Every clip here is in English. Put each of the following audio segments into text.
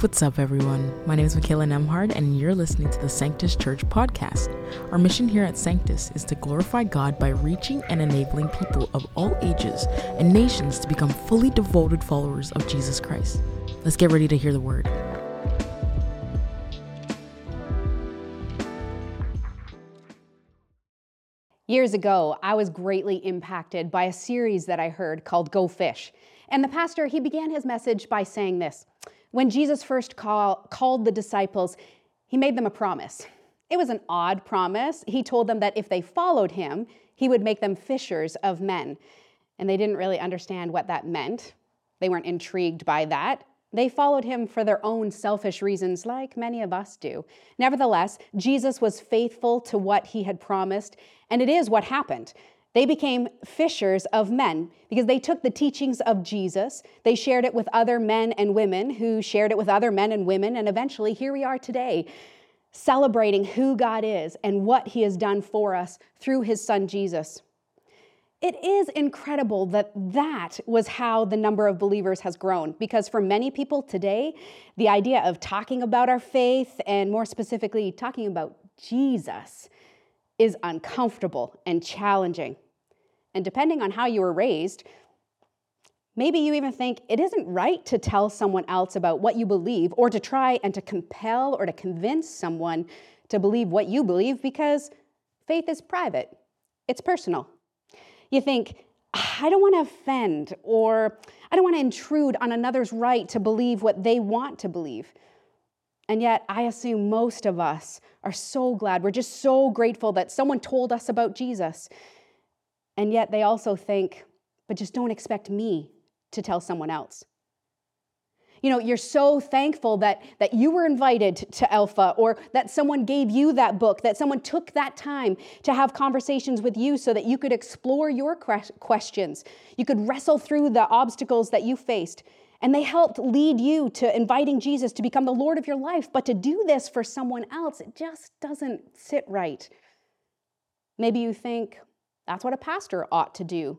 What's up, everyone? My name is Michaela Nemhard, and you're listening to the Sanctus Church podcast. Our mission here at Sanctus is to glorify God by reaching and enabling people of all ages and nations to become fully devoted followers of Jesus Christ. Let's get ready to hear the word. Years ago, I was greatly impacted by a series that I heard called Go Fish. And the pastor, he began his message by saying this when Jesus first call, called the disciples, he made them a promise. It was an odd promise. He told them that if they followed him, he would make them fishers of men. And they didn't really understand what that meant. They weren't intrigued by that. They followed him for their own selfish reasons, like many of us do. Nevertheless, Jesus was faithful to what he had promised, and it is what happened. They became fishers of men because they took the teachings of Jesus, they shared it with other men and women who shared it with other men and women, and eventually here we are today, celebrating who God is and what he has done for us through his son Jesus. It is incredible that that was how the number of believers has grown because for many people today, the idea of talking about our faith and more specifically talking about Jesus is uncomfortable and challenging. And depending on how you were raised, maybe you even think it isn't right to tell someone else about what you believe or to try and to compel or to convince someone to believe what you believe because faith is private, it's personal. You think, ah, I don't want to offend or I don't want to intrude on another's right to believe what they want to believe. And yet, I assume most of us are so glad. We're just so grateful that someone told us about Jesus. And yet they also think, but just don't expect me to tell someone else. You know, you're so thankful that, that you were invited to Alpha or that someone gave you that book, that someone took that time to have conversations with you so that you could explore your questions. You could wrestle through the obstacles that you faced. And they helped lead you to inviting Jesus to become the Lord of your life. But to do this for someone else, it just doesn't sit right. Maybe you think, that's what a pastor ought to do.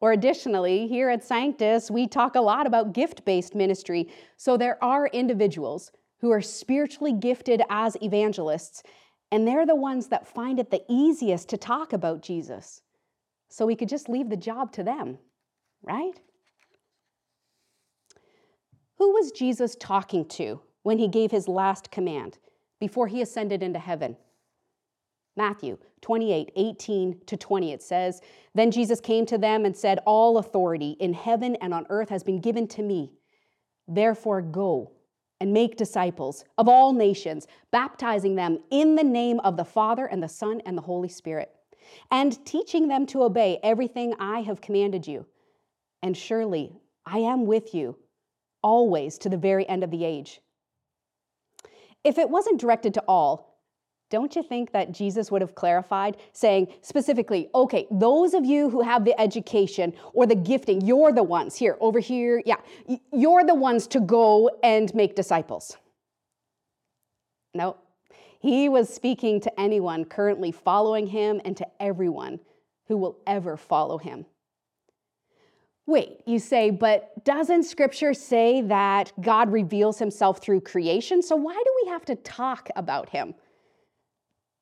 Or additionally, here at Sanctus, we talk a lot about gift based ministry. So there are individuals who are spiritually gifted as evangelists, and they're the ones that find it the easiest to talk about Jesus. So we could just leave the job to them, right? Who was Jesus talking to when he gave his last command before he ascended into heaven? Matthew 28, 18 to 20, it says, Then Jesus came to them and said, All authority in heaven and on earth has been given to me. Therefore, go and make disciples of all nations, baptizing them in the name of the Father and the Son and the Holy Spirit, and teaching them to obey everything I have commanded you. And surely I am with you always to the very end of the age. If it wasn't directed to all, don't you think that Jesus would have clarified, saying specifically, okay, those of you who have the education or the gifting, you're the ones here, over here, yeah, you're the ones to go and make disciples? No, he was speaking to anyone currently following him and to everyone who will ever follow him. Wait, you say, but doesn't scripture say that God reveals himself through creation? So why do we have to talk about him?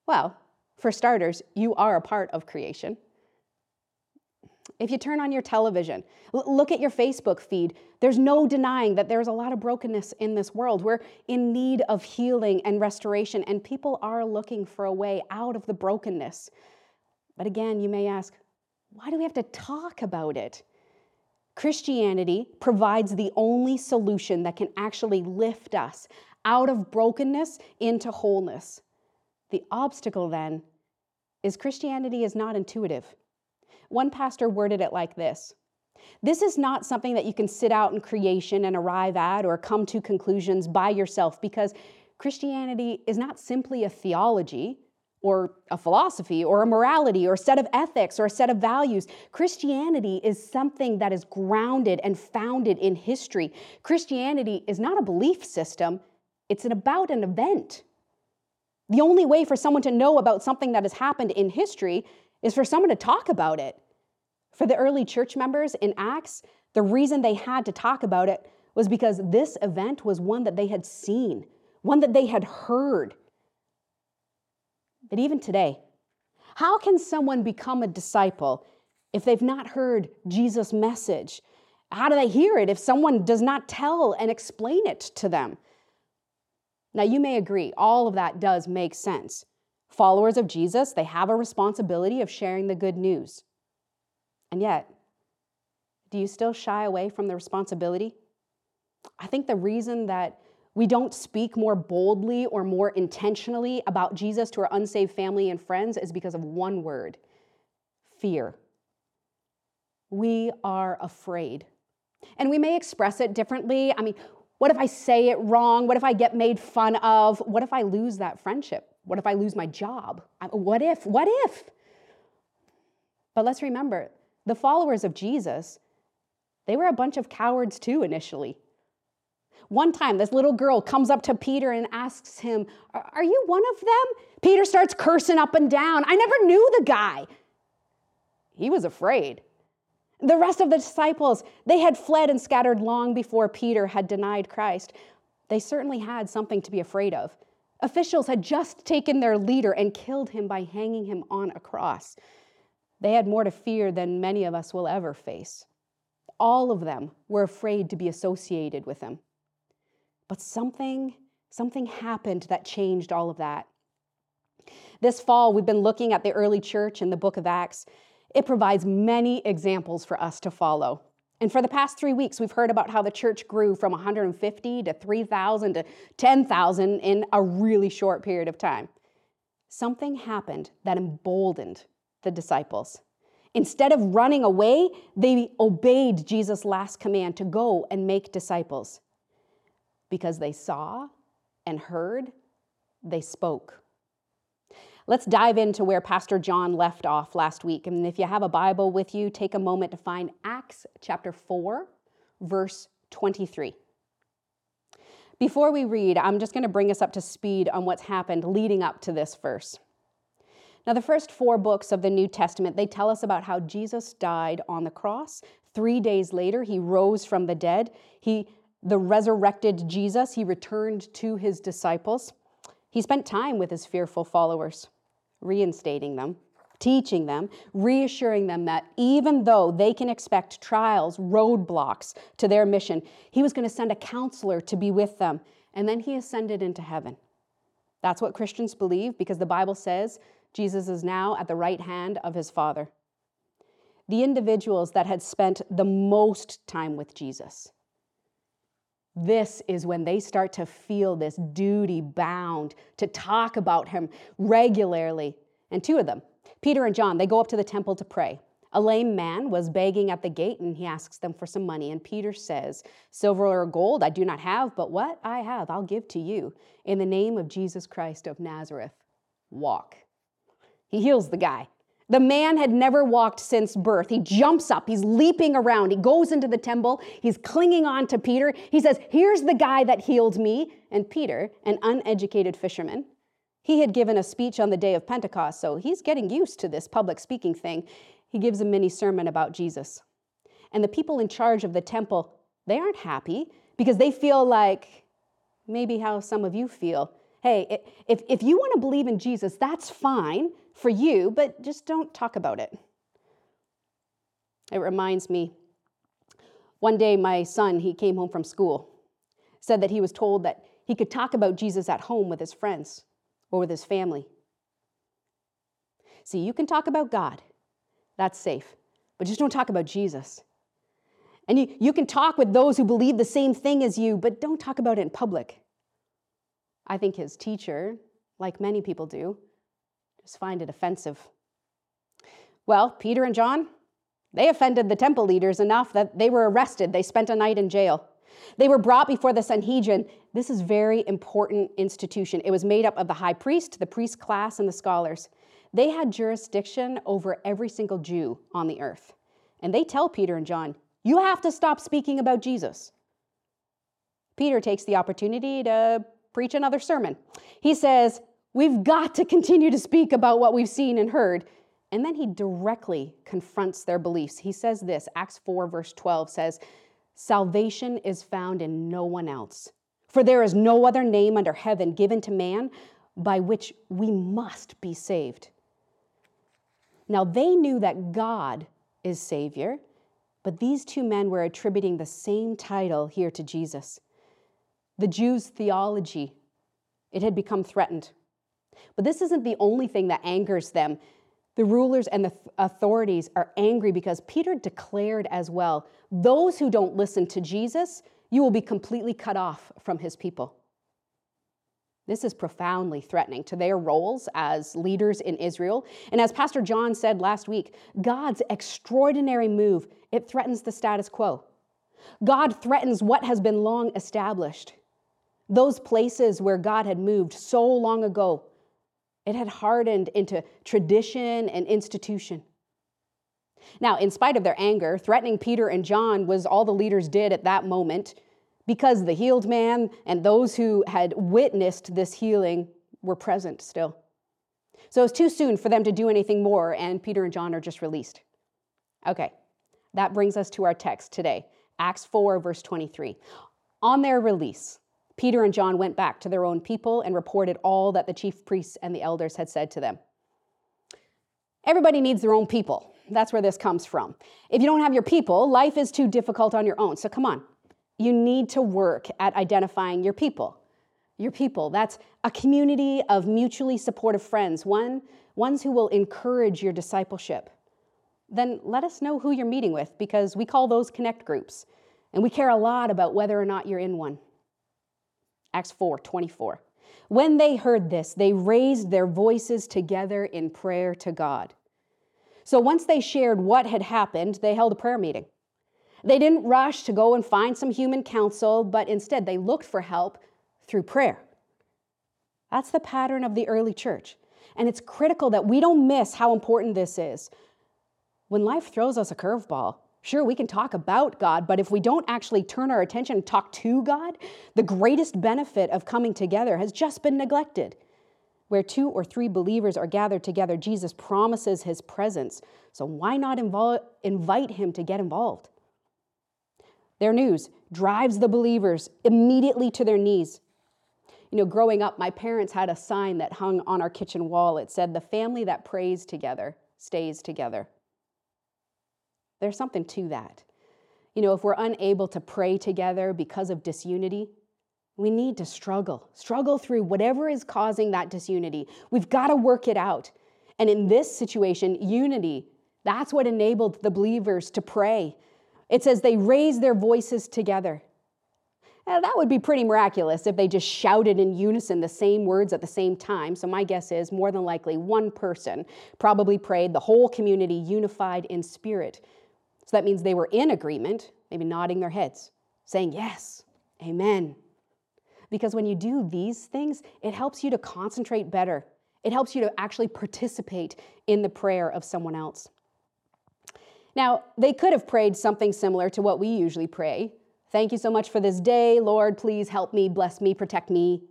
Well, for starters, you are a part of creation. If you turn on your television, look at your Facebook feed, there's no denying that there's a lot of brokenness in this world. We're in need of healing and restoration, and people are looking for a way out of the brokenness. But again, you may ask, why do we have to talk about it? Christianity provides the only solution that can actually lift us out of brokenness into wholeness. The obstacle then is Christianity is not intuitive. One pastor worded it like this This is not something that you can sit out in creation and arrive at or come to conclusions by yourself because Christianity is not simply a theology or a philosophy or a morality or a set of ethics or a set of values. Christianity is something that is grounded and founded in history. Christianity is not a belief system, it's an about an event. The only way for someone to know about something that has happened in history is for someone to talk about it. For the early church members in Acts, the reason they had to talk about it was because this event was one that they had seen, one that they had heard. But even today, how can someone become a disciple if they've not heard Jesus' message? How do they hear it if someone does not tell and explain it to them? Now, you may agree, all of that does make sense. Followers of Jesus, they have a responsibility of sharing the good news. And yet, do you still shy away from the responsibility? I think the reason that we don't speak more boldly or more intentionally about Jesus to our unsaved family and friends is because of one word fear. We are afraid. And we may express it differently. I mean, what if I say it wrong? What if I get made fun of? What if I lose that friendship? What if I lose my job? What if? What if? But let's remember the followers of Jesus, they were a bunch of cowards too initially. One time, this little girl comes up to Peter and asks him, Are you one of them? Peter starts cursing up and down. I never knew the guy. He was afraid. The rest of the disciples, they had fled and scattered long before Peter had denied Christ. They certainly had something to be afraid of. Officials had just taken their leader and killed him by hanging him on a cross. They had more to fear than many of us will ever face. All of them were afraid to be associated with him. But something, something happened that changed all of that. This fall, we've been looking at the early church in the book of Acts, it provides many examples for us to follow. And for the past three weeks, we've heard about how the church grew from 150 to 3,000 to 10,000 in a really short period of time. Something happened that emboldened the disciples. Instead of running away, they obeyed Jesus' last command to go and make disciples. Because they saw and heard, they spoke. Let's dive into where Pastor John left off last week. And if you have a Bible with you, take a moment to find Acts chapter 4, verse 23. Before we read, I'm just going to bring us up to speed on what's happened leading up to this verse. Now, the first four books of the New Testament, they tell us about how Jesus died on the cross. Three days later, he rose from the dead. He, the resurrected Jesus, he returned to his disciples. He spent time with his fearful followers reinstating them, teaching them, reassuring them that even though they can expect trials, roadblocks to their mission, he was going to send a counselor to be with them. And then he ascended into heaven. That's what Christians believe because the Bible says Jesus is now at the right hand of his Father. The individuals that had spent the most time with Jesus, this is when they start to feel this duty bound to talk about him regularly. And two of them, Peter and John, they go up to the temple to pray. A lame man was begging at the gate and he asks them for some money. And Peter says, Silver or gold I do not have, but what I have I'll give to you. In the name of Jesus Christ of Nazareth, walk. He heals the guy. The man had never walked since birth. He jumps up, he's leaping around, he goes into the temple, he's clinging on to Peter. He says, Here's the guy that healed me. And Peter, an uneducated fisherman, he had given a speech on the day of Pentecost, so he's getting used to this public speaking thing. He gives a mini sermon about Jesus. And the people in charge of the temple, they aren't happy because they feel like maybe how some of you feel. Hey, if, if you want to believe in Jesus, that's fine for you, but just don't talk about it. It reminds me one day my son, he came home from school, said that he was told that he could talk about Jesus at home with his friends or with his family. See, you can talk about God, that's safe, but just don't talk about Jesus. And you, you can talk with those who believe the same thing as you, but don't talk about it in public. I think his teacher, like many people do, just find it offensive. Well, Peter and John, they offended the temple leaders enough that they were arrested. They spent a night in jail. They were brought before the Sanhedrin. This is very important institution. It was made up of the high priest, the priest class, and the scholars. They had jurisdiction over every single Jew on the earth. And they tell Peter and John, you have to stop speaking about Jesus. Peter takes the opportunity to preach another sermon. He says, We've got to continue to speak about what we've seen and heard. And then he directly confronts their beliefs. He says this Acts 4, verse 12 says, Salvation is found in no one else. For there is no other name under heaven given to man by which we must be saved. Now they knew that God is Savior, but these two men were attributing the same title here to Jesus. The Jews' theology, it had become threatened. But this isn't the only thing that angers them. The rulers and the authorities are angry because Peter declared as well those who don't listen to Jesus, you will be completely cut off from his people. This is profoundly threatening to their roles as leaders in Israel. And as Pastor John said last week, God's extraordinary move, it threatens the status quo. God threatens what has been long established. Those places where God had moved so long ago, it had hardened into tradition and institution. Now, in spite of their anger, threatening Peter and John was all the leaders did at that moment because the healed man and those who had witnessed this healing were present still. So it's too soon for them to do anything more, and Peter and John are just released. Okay, that brings us to our text today Acts 4, verse 23. On their release, Peter and John went back to their own people and reported all that the chief priests and the elders had said to them. Everybody needs their own people. That's where this comes from. If you don't have your people, life is too difficult on your own. So come on, you need to work at identifying your people. Your people, that's a community of mutually supportive friends, one, ones who will encourage your discipleship. Then let us know who you're meeting with because we call those connect groups, and we care a lot about whether or not you're in one. Acts 4 24. When they heard this, they raised their voices together in prayer to God. So once they shared what had happened, they held a prayer meeting. They didn't rush to go and find some human counsel, but instead they looked for help through prayer. That's the pattern of the early church. And it's critical that we don't miss how important this is. When life throws us a curveball, sure, we can talk about God, but if we don't actually turn our attention and talk to God, the greatest benefit of coming together has just been neglected. Where two or three believers are gathered together, Jesus promises his presence. So why not invite him to get involved? Their news drives the believers immediately to their knees. You know, growing up, my parents had a sign that hung on our kitchen wall. It said, The family that prays together stays together. There's something to that. You know, if we're unable to pray together because of disunity, we need to struggle, struggle through whatever is causing that disunity. We've got to work it out. And in this situation, unity, that's what enabled the believers to pray it says they raised their voices together. Now, that would be pretty miraculous if they just shouted in unison the same words at the same time. So, my guess is more than likely one person probably prayed, the whole community unified in spirit. So, that means they were in agreement, maybe nodding their heads, saying, Yes, amen. Because when you do these things, it helps you to concentrate better. It helps you to actually participate in the prayer of someone else. Now, they could have prayed something similar to what we usually pray. Thank you so much for this day. Lord, please help me, bless me, protect me.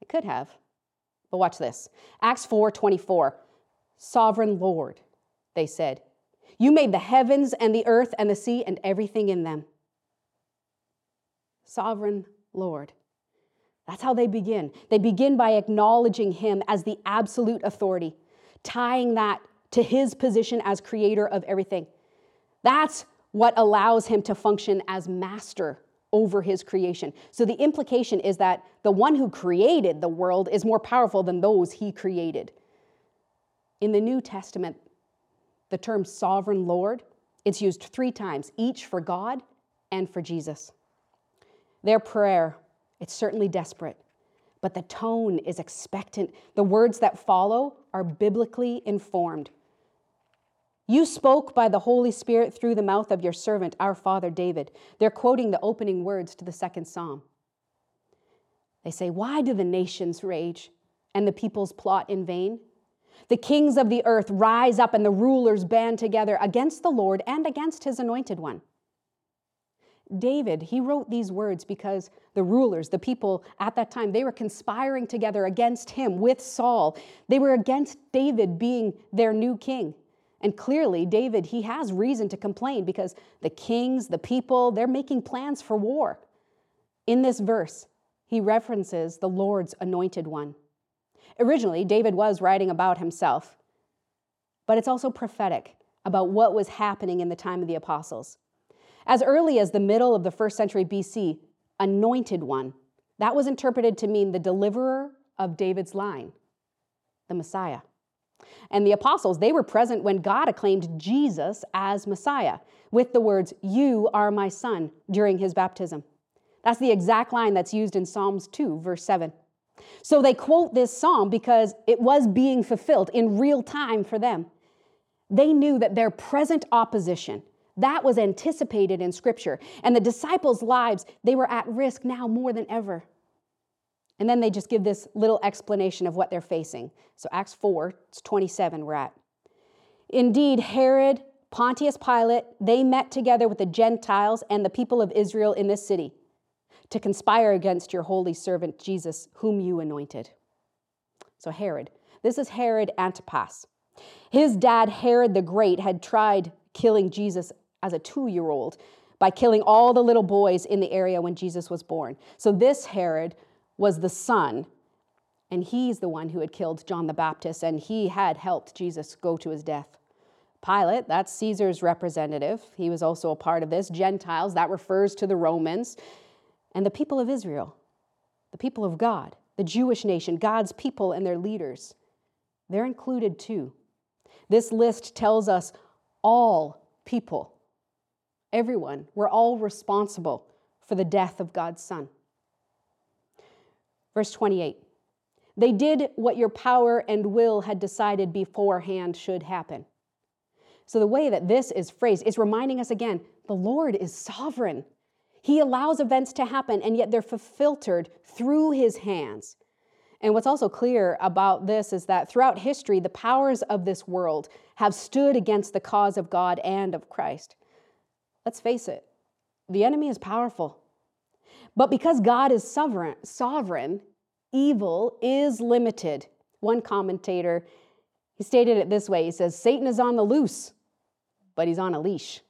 They could have. But watch this. Acts 4 24. Sovereign Lord, they said, you made the heavens and the earth and the sea and everything in them. Sovereign Lord. That's how they begin. They begin by acknowledging Him as the absolute authority, tying that to his position as creator of everything. That's what allows him to function as master over his creation. So the implication is that the one who created the world is more powerful than those he created. In the New Testament, the term sovereign Lord, it's used 3 times, each for God and for Jesus. Their prayer, it's certainly desperate, but the tone is expectant. The words that follow are biblically informed. You spoke by the Holy Spirit through the mouth of your servant, our father David. They're quoting the opening words to the second psalm. They say, Why do the nations rage and the peoples plot in vain? The kings of the earth rise up and the rulers band together against the Lord and against his anointed one. David, he wrote these words because the rulers, the people at that time, they were conspiring together against him with Saul. They were against David being their new king. And clearly, David, he has reason to complain because the kings, the people, they're making plans for war. In this verse, he references the Lord's anointed one. Originally, David was writing about himself, but it's also prophetic about what was happening in the time of the apostles. As early as the middle of the first century BC, anointed one, that was interpreted to mean the deliverer of David's line, the Messiah. And the apostles, they were present when God acclaimed Jesus as Messiah with the words, You are my son, during his baptism. That's the exact line that's used in Psalms 2, verse 7. So they quote this psalm because it was being fulfilled in real time for them. They knew that their present opposition, that was anticipated in Scripture. And the disciples' lives, they were at risk now more than ever. And then they just give this little explanation of what they're facing. So, Acts 4, it's 27, we're at. Indeed, Herod, Pontius Pilate, they met together with the Gentiles and the people of Israel in this city to conspire against your holy servant Jesus, whom you anointed. So, Herod, this is Herod Antipas. His dad, Herod the Great, had tried killing Jesus as a two year old by killing all the little boys in the area when Jesus was born. So, this Herod was the son, and he's the one who had killed John the Baptist, and he had helped Jesus go to his death. Pilate, that's Caesar's representative. He was also a part of this. Gentiles, that refers to the Romans. And the people of Israel, the people of God, the Jewish nation, God's people and their leaders, they're included too. This list tells us all people, everyone, we're all responsible for the death of God's Son. Verse 28 They did what your power and will had decided beforehand should happen. So, the way that this is phrased is reminding us again the Lord is sovereign. He allows events to happen, and yet they're filtered through his hands. And what's also clear about this is that throughout history, the powers of this world have stood against the cause of God and of Christ. Let's face it, the enemy is powerful. But because God is sovereign, sovereign, evil is limited. One commentator, he stated it this way. He says, Satan is on the loose, but he's on a leash.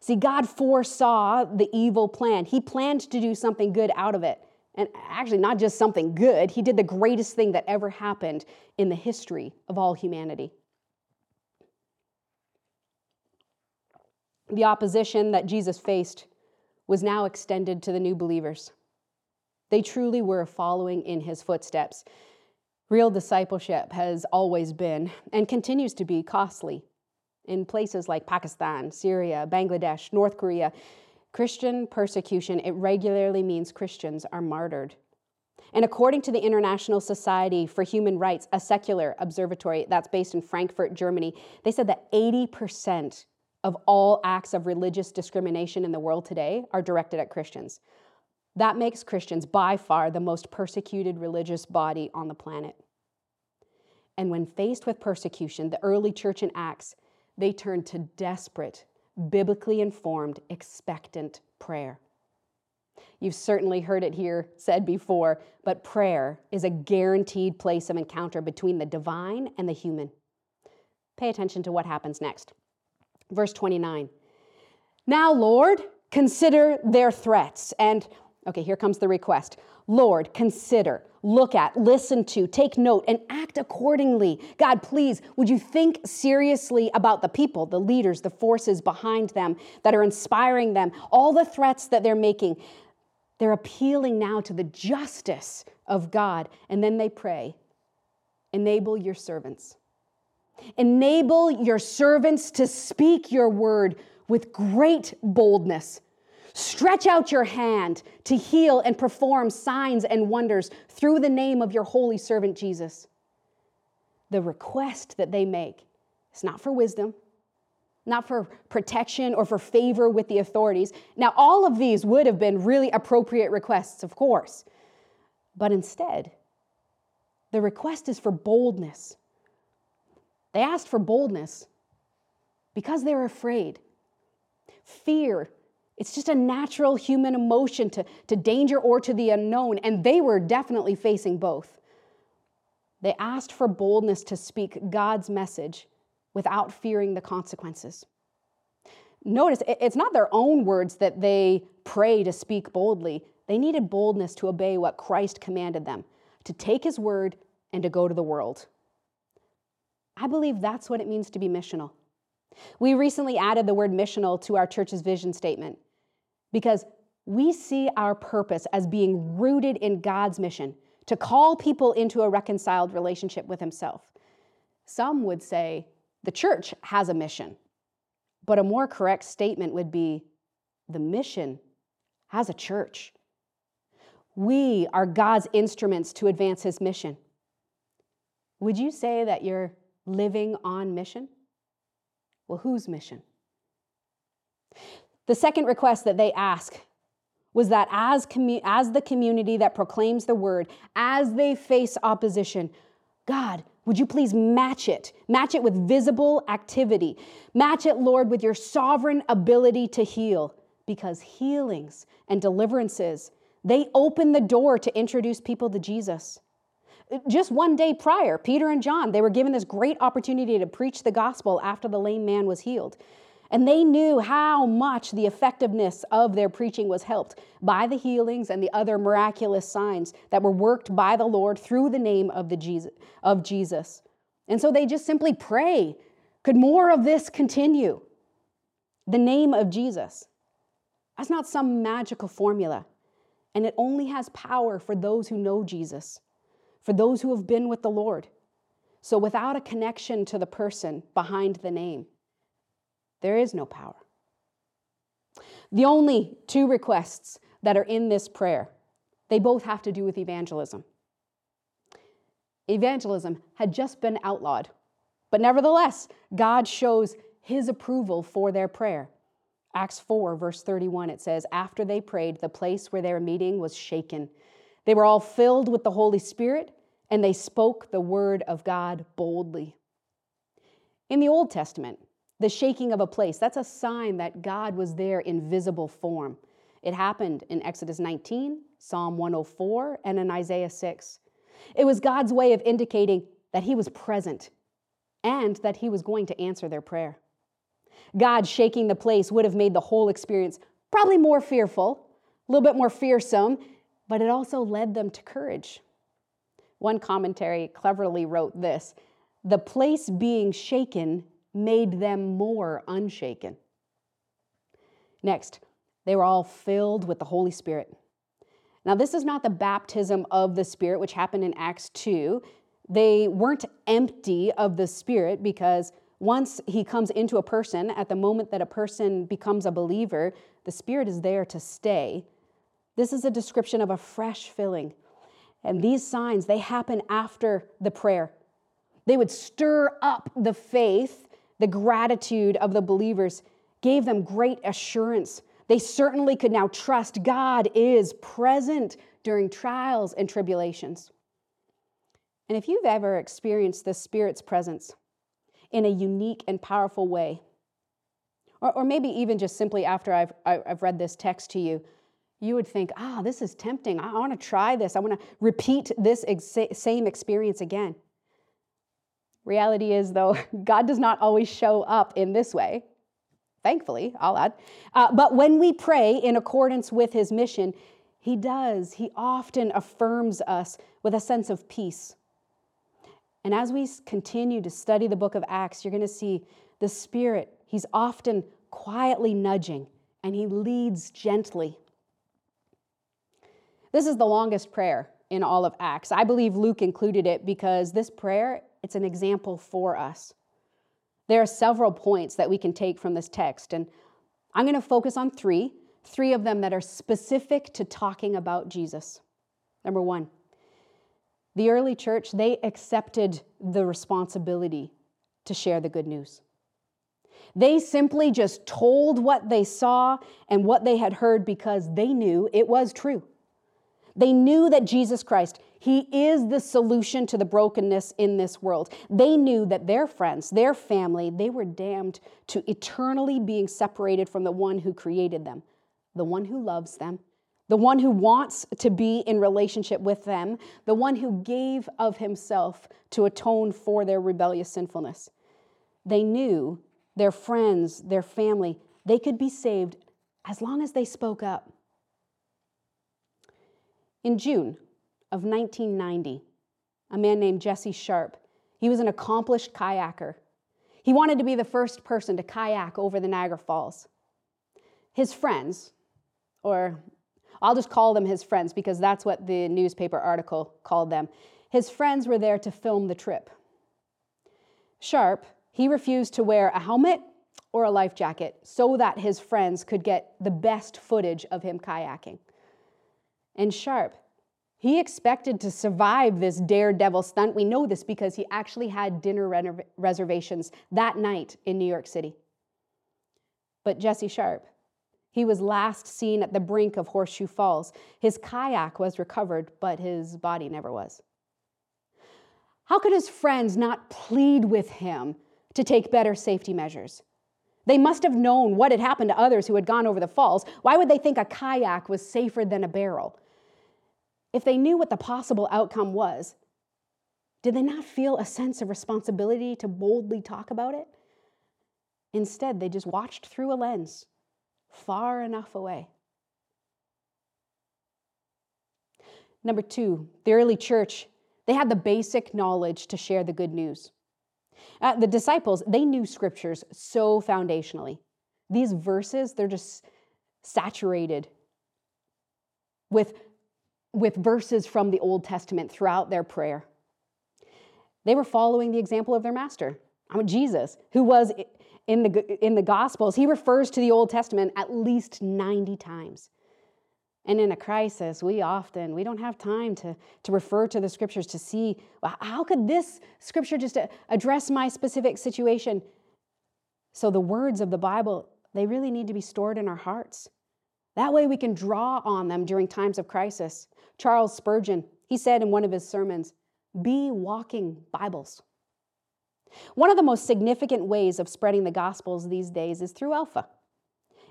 See, God foresaw the evil plan. He planned to do something good out of it. And actually, not just something good, he did the greatest thing that ever happened in the history of all humanity. The opposition that Jesus faced was now extended to the new believers. They truly were following in his footsteps. Real discipleship has always been and continues to be costly. In places like Pakistan, Syria, Bangladesh, North Korea, Christian persecution, it regularly means Christians are martyred. And according to the International Society for Human Rights, a secular observatory that's based in Frankfurt, Germany, they said that 80% of all acts of religious discrimination in the world today are directed at Christians. That makes Christians by far the most persecuted religious body on the planet. And when faced with persecution, the early church in Acts, they turned to desperate, biblically informed, expectant prayer. You've certainly heard it here said before, but prayer is a guaranteed place of encounter between the divine and the human. Pay attention to what happens next. Verse 29. Now, Lord, consider their threats. And, okay, here comes the request. Lord, consider, look at, listen to, take note, and act accordingly. God, please, would you think seriously about the people, the leaders, the forces behind them that are inspiring them, all the threats that they're making? They're appealing now to the justice of God. And then they pray, enable your servants. Enable your servants to speak your word with great boldness. Stretch out your hand to heal and perform signs and wonders through the name of your holy servant Jesus. The request that they make is not for wisdom, not for protection or for favor with the authorities. Now, all of these would have been really appropriate requests, of course. But instead, the request is for boldness they asked for boldness because they're afraid. Fear, it's just a natural human emotion to, to danger or to the unknown, and they were definitely facing both. They asked for boldness to speak God's message without fearing the consequences. Notice it's not their own words that they pray to speak boldly. They needed boldness to obey what Christ commanded them to take his word and to go to the world. I believe that's what it means to be missional. We recently added the word missional to our church's vision statement because we see our purpose as being rooted in God's mission to call people into a reconciled relationship with Himself. Some would say the church has a mission, but a more correct statement would be the mission has a church. We are God's instruments to advance His mission. Would you say that you're living on mission? Well, whose mission? The second request that they ask was that as, commu- as the community that proclaims the word, as they face opposition, God, would you please match it? Match it with visible activity. Match it, Lord, with your sovereign ability to heal, because healings and deliverances, they open the door to introduce people to Jesus. Just one day prior, Peter and John, they were given this great opportunity to preach the gospel after the lame man was healed. And they knew how much the effectiveness of their preaching was helped by the healings and the other miraculous signs that were worked by the Lord through the name of, the Jesus, of Jesus. And so they just simply pray could more of this continue? The name of Jesus. That's not some magical formula. And it only has power for those who know Jesus for those who have been with the Lord. So without a connection to the person behind the name, there is no power. The only two requests that are in this prayer, they both have to do with evangelism. Evangelism had just been outlawed, but nevertheless, God shows his approval for their prayer. Acts 4, verse 31, it says, After they prayed, the place where they were meeting was shaken. They were all filled with the Holy Spirit and they spoke the word of God boldly. In the Old Testament, the shaking of a place, that's a sign that God was there in visible form. It happened in Exodus 19, Psalm 104, and in Isaiah 6. It was God's way of indicating that He was present and that He was going to answer their prayer. God shaking the place would have made the whole experience probably more fearful, a little bit more fearsome, but it also led them to courage. One commentary cleverly wrote this The place being shaken made them more unshaken. Next, they were all filled with the Holy Spirit. Now, this is not the baptism of the Spirit, which happened in Acts 2. They weren't empty of the Spirit because once He comes into a person, at the moment that a person becomes a believer, the Spirit is there to stay. This is a description of a fresh filling and these signs, they happen after the prayer. They would stir up the faith, the gratitude of the believers, gave them great assurance. They certainly could now trust God is present during trials and tribulations. And if you've ever experienced the Spirit's presence in a unique and powerful way, or, or maybe even just simply after I've, I've read this text to you, you would think, ah, oh, this is tempting. I want to try this. I want to repeat this ex- same experience again. Reality is, though, God does not always show up in this way. Thankfully, I'll add. Uh, but when we pray in accordance with his mission, he does. He often affirms us with a sense of peace. And as we continue to study the book of Acts, you're going to see the Spirit, he's often quietly nudging and he leads gently. This is the longest prayer in all of Acts. I believe Luke included it because this prayer, it's an example for us. There are several points that we can take from this text, and I'm going to focus on three, three of them that are specific to talking about Jesus. Number one, the early church, they accepted the responsibility to share the good news. They simply just told what they saw and what they had heard because they knew it was true. They knew that Jesus Christ, He is the solution to the brokenness in this world. They knew that their friends, their family, they were damned to eternally being separated from the one who created them, the one who loves them, the one who wants to be in relationship with them, the one who gave of Himself to atone for their rebellious sinfulness. They knew their friends, their family, they could be saved as long as they spoke up. In June of 1990, a man named Jesse Sharp, he was an accomplished kayaker. He wanted to be the first person to kayak over the Niagara Falls. His friends, or I'll just call them his friends because that's what the newspaper article called them. His friends were there to film the trip. Sharp, he refused to wear a helmet or a life jacket so that his friends could get the best footage of him kayaking. And Sharp, he expected to survive this daredevil stunt. We know this because he actually had dinner reservations that night in New York City. But Jesse Sharp, he was last seen at the brink of Horseshoe Falls. His kayak was recovered, but his body never was. How could his friends not plead with him to take better safety measures? They must have known what had happened to others who had gone over the falls. Why would they think a kayak was safer than a barrel? If they knew what the possible outcome was, did they not feel a sense of responsibility to boldly talk about it? Instead, they just watched through a lens far enough away. Number two, the early church, they had the basic knowledge to share the good news. Uh, the disciples, they knew scriptures so foundationally. These verses, they're just saturated with, with verses from the Old Testament throughout their prayer. They were following the example of their master, Jesus, who was in the, in the Gospels, he refers to the Old Testament at least 90 times. And in a crisis, we often, we don't have time to, to refer to the scriptures to see, well, how could this scripture just uh, address my specific situation? So the words of the Bible, they really need to be stored in our hearts. That way we can draw on them during times of crisis. Charles Spurgeon, he said in one of his sermons, be walking Bibles. One of the most significant ways of spreading the Gospels these days is through Alpha.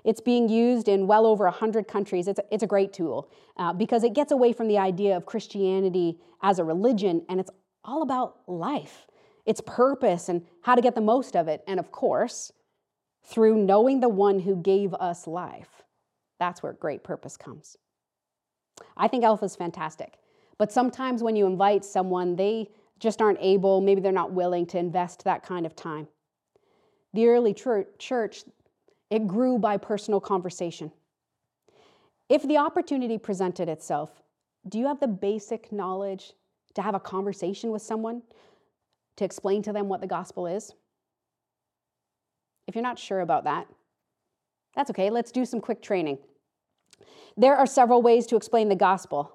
It's being used in well over 100 countries. It's a, it's a great tool uh, because it gets away from the idea of Christianity as a religion and it's all about life, its purpose, and how to get the most of it. And of course, through knowing the one who gave us life. That's where great purpose comes. I think Alpha is fantastic. But sometimes when you invite someone, they just aren't able, maybe they're not willing to invest that kind of time. The early church, it grew by personal conversation. If the opportunity presented itself, do you have the basic knowledge to have a conversation with someone to explain to them what the gospel is? If you're not sure about that, that's okay. Let's do some quick training. There are several ways to explain the gospel.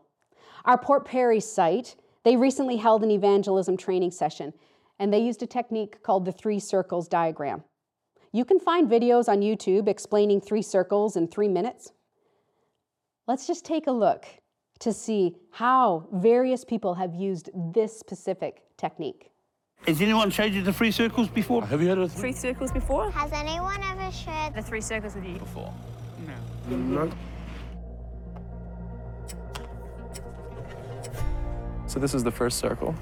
Our Port Perry site they recently held an evangelism training session, and they used a technique called the three circles diagram. You can find videos on YouTube explaining three circles in three minutes. Let's just take a look to see how various people have used this specific technique. Has anyone showed you the three circles before? Have you heard of three circles before? Has anyone ever shared the three circles with you? Before. No. no. So this is the first circle.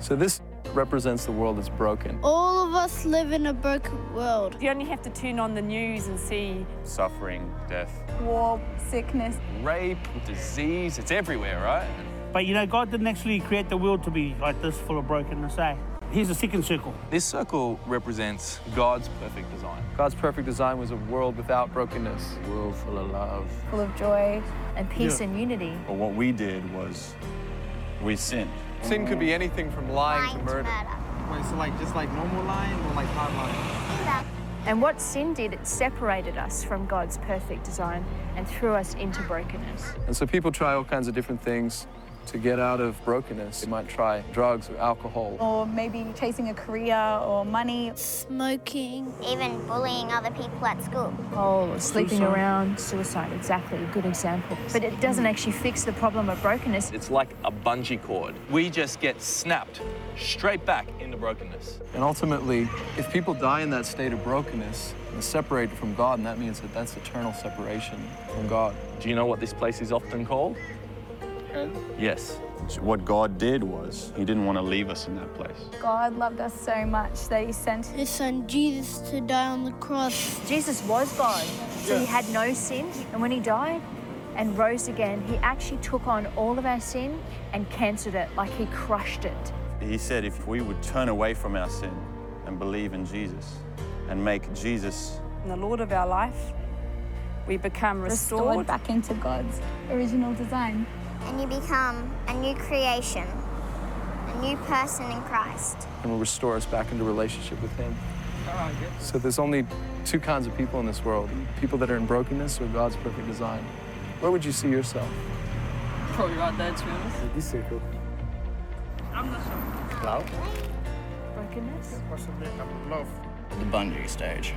So this represents the world that's broken. All of us live in a broken world. You only have to turn on the news and see suffering, death, war, sickness, rape, disease. It's everywhere, right? But you know, God didn't actually create the world to be like this, full of brokenness, eh? Here's the second circle. This circle represents God's perfect design. God's perfect design was a world without brokenness, a world full of love, full of joy, and peace yeah. and unity. But what we did was we sin. Sin could be anything from lying, lying to murder. To Wait, so like just like normal lying or like hard lying? And what sin did, it separated us from God's perfect design and threw us into brokenness. And so people try all kinds of different things to get out of brokenness. They might try drugs or alcohol. Or maybe chasing a career or money. Smoking. Even bullying other people at school. Oh, sleeping suicide. around. Suicide, exactly. A good example. But it doesn't actually fix the problem of brokenness. It's like a bungee cord. We just get snapped straight back into brokenness. And ultimately, if people die in that state of brokenness, and separated from God, and that means that that's eternal separation from God. Do you know what this place is often called? Hell? Yes. What God did was, He didn't want to leave us in that place. God loved us so much that He sent His son Jesus to die on the cross. Jesus was God, so he had no sin. And when he died and rose again, he actually took on all of our sin and cancelled it, like he crushed it. He said if we would turn away from our sin and believe in Jesus and make Jesus the Lord of our life, we become restored, restored back into God's original design. And you become a new creation, a new person in Christ. And will restore us back into relationship with Him. So there's only two kinds of people in this world people that are in brokenness or God's perfect design. Where would you see yourself? Probably right there, to be honest. This circle. I'm not sure. Love? Brokenness? Possibly love. The bungee stage.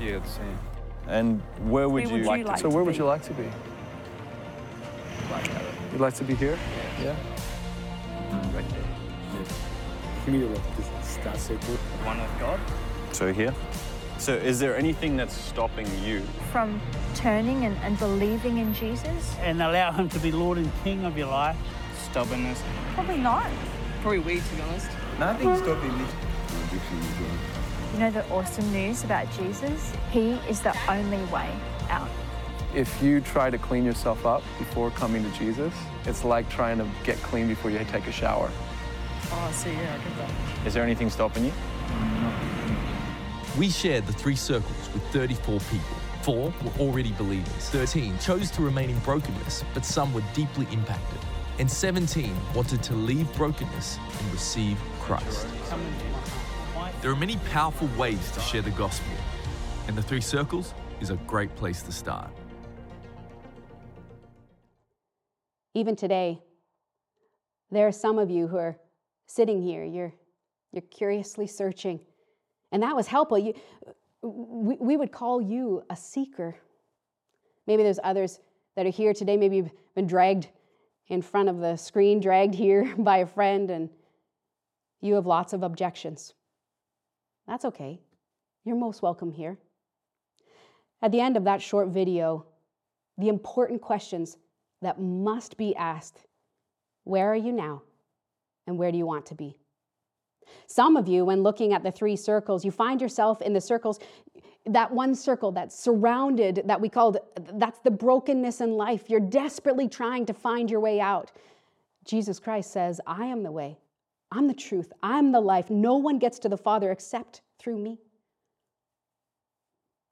Yeah, the same. And where would, Where would you, you like so to where would you like to be? You'd like to be here? Yeah. Right there. Middle of this star circle. One with God. So here? So is there anything that's stopping you? From turning and, and believing in Jesus? And allow Him to be Lord and King of your life. Stubbornness. Probably not. Probably weed, to be honest. Nothing stopping me. You know the awesome news about Jesus? He is the only way out. If you try to clean yourself up before coming to Jesus, it's like trying to get clean before you take a shower. Oh, I see, yeah, I get that. Is there anything stopping you? We shared the three circles with 34 people. Four were already believers. 13 chose to remain in brokenness, but some were deeply impacted. And 17 wanted to leave brokenness and receive Christ. There are many powerful ways to share the gospel, and the three circles is a great place to start. Even today, there are some of you who are sitting here, you're, you're curiously searching. And that was helpful. You, we, we would call you a seeker. Maybe there's others that are here today. Maybe you've been dragged in front of the screen, dragged here by a friend, and you have lots of objections. That's okay. You're most welcome here. At the end of that short video, the important questions that must be asked where are you now? And where do you want to be? Some of you, when looking at the three circles, you find yourself in the circles, that one circle that's surrounded, that we called, that's the brokenness in life. You're desperately trying to find your way out. Jesus Christ says, I am the way, I'm the truth, I'm the life. No one gets to the Father except through me.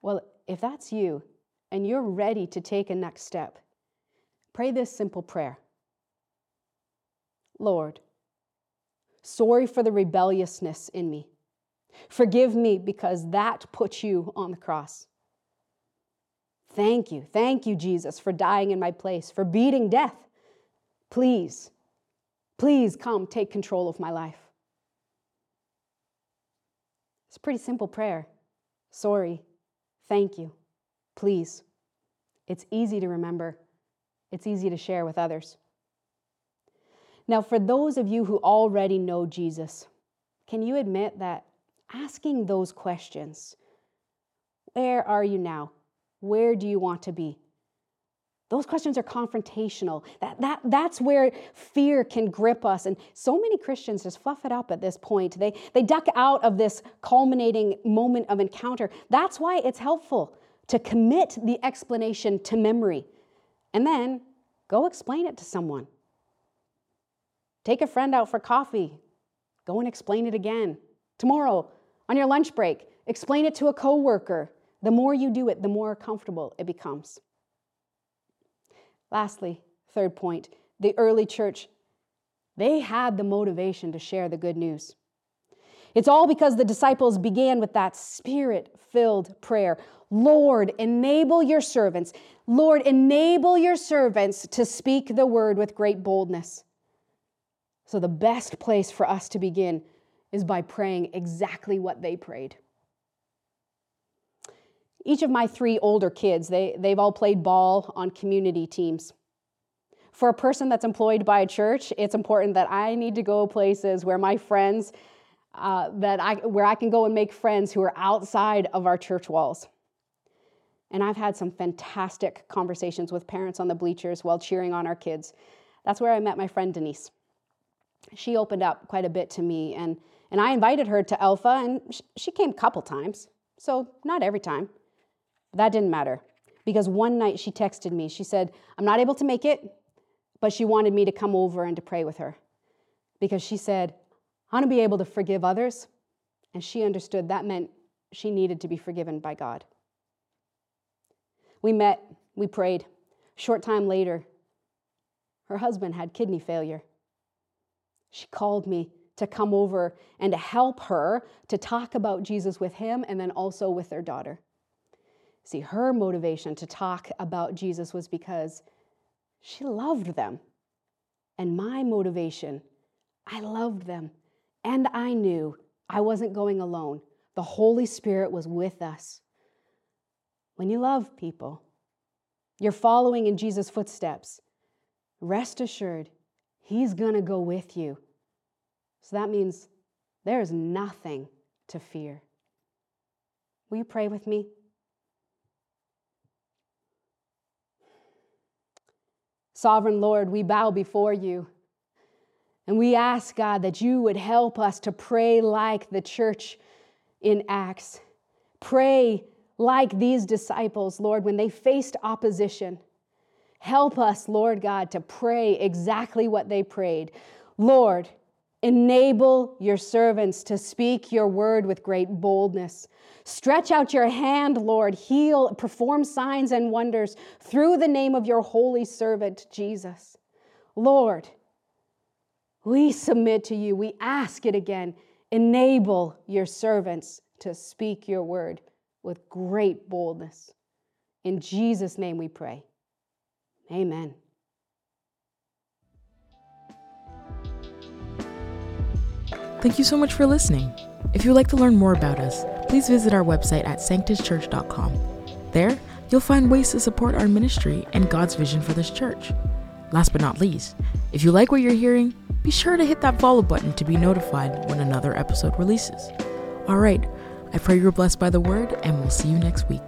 Well, if that's you and you're ready to take a next step, pray this simple prayer Lord, sorry for the rebelliousness in me. Forgive me because that put you on the cross. Thank you. Thank you, Jesus, for dying in my place, for beating death. Please, please come take control of my life. It's a pretty simple prayer. Sorry. Thank you. Please. It's easy to remember, it's easy to share with others. Now, for those of you who already know Jesus, can you admit that asking those questions, where are you now? Where do you want to be? Those questions are confrontational. That, that, that's where fear can grip us. And so many Christians just fluff it up at this point. They, they duck out of this culminating moment of encounter. That's why it's helpful to commit the explanation to memory and then go explain it to someone. Take a friend out for coffee. Go and explain it again. Tomorrow, on your lunch break, explain it to a coworker. The more you do it, the more comfortable it becomes. Lastly, third point, the early church, they had the motivation to share the good news. It's all because the disciples began with that spirit filled prayer Lord, enable your servants. Lord, enable your servants to speak the word with great boldness. So, the best place for us to begin is by praying exactly what they prayed. Each of my three older kids, they, they've all played ball on community teams. For a person that's employed by a church, it's important that I need to go places where my friends, uh, that I, where I can go and make friends who are outside of our church walls. And I've had some fantastic conversations with parents on the bleachers while cheering on our kids. That's where I met my friend Denise. She opened up quite a bit to me, and, and I invited her to Alpha, and she came a couple times, so not every time. But That didn't matter because one night she texted me. She said, I'm not able to make it, but she wanted me to come over and to pray with her because she said, I want to be able to forgive others. And she understood that meant she needed to be forgiven by God. We met, we prayed. Short time later, her husband had kidney failure. She called me to come over and to help her to talk about Jesus with him and then also with their daughter. See, her motivation to talk about Jesus was because she loved them. And my motivation, I loved them. And I knew I wasn't going alone. The Holy Spirit was with us. When you love people, you're following in Jesus' footsteps. Rest assured, He's going to go with you. So that means there's nothing to fear. Will you pray with me? Sovereign Lord, we bow before you. And we ask, God, that you would help us to pray like the church in Acts. Pray like these disciples, Lord, when they faced opposition. Help us, Lord God, to pray exactly what they prayed. Lord, enable your servants to speak your word with great boldness. Stretch out your hand, Lord, heal, perform signs and wonders through the name of your holy servant, Jesus. Lord, we submit to you. We ask it again. Enable your servants to speak your word with great boldness. In Jesus' name we pray. Amen. Thank you so much for listening. If you'd like to learn more about us, please visit our website at sanctuschurch.com. There, you'll find ways to support our ministry and God's vision for this church. Last but not least, if you like what you're hearing, be sure to hit that follow button to be notified when another episode releases. All right, I pray you're blessed by the word, and we'll see you next week.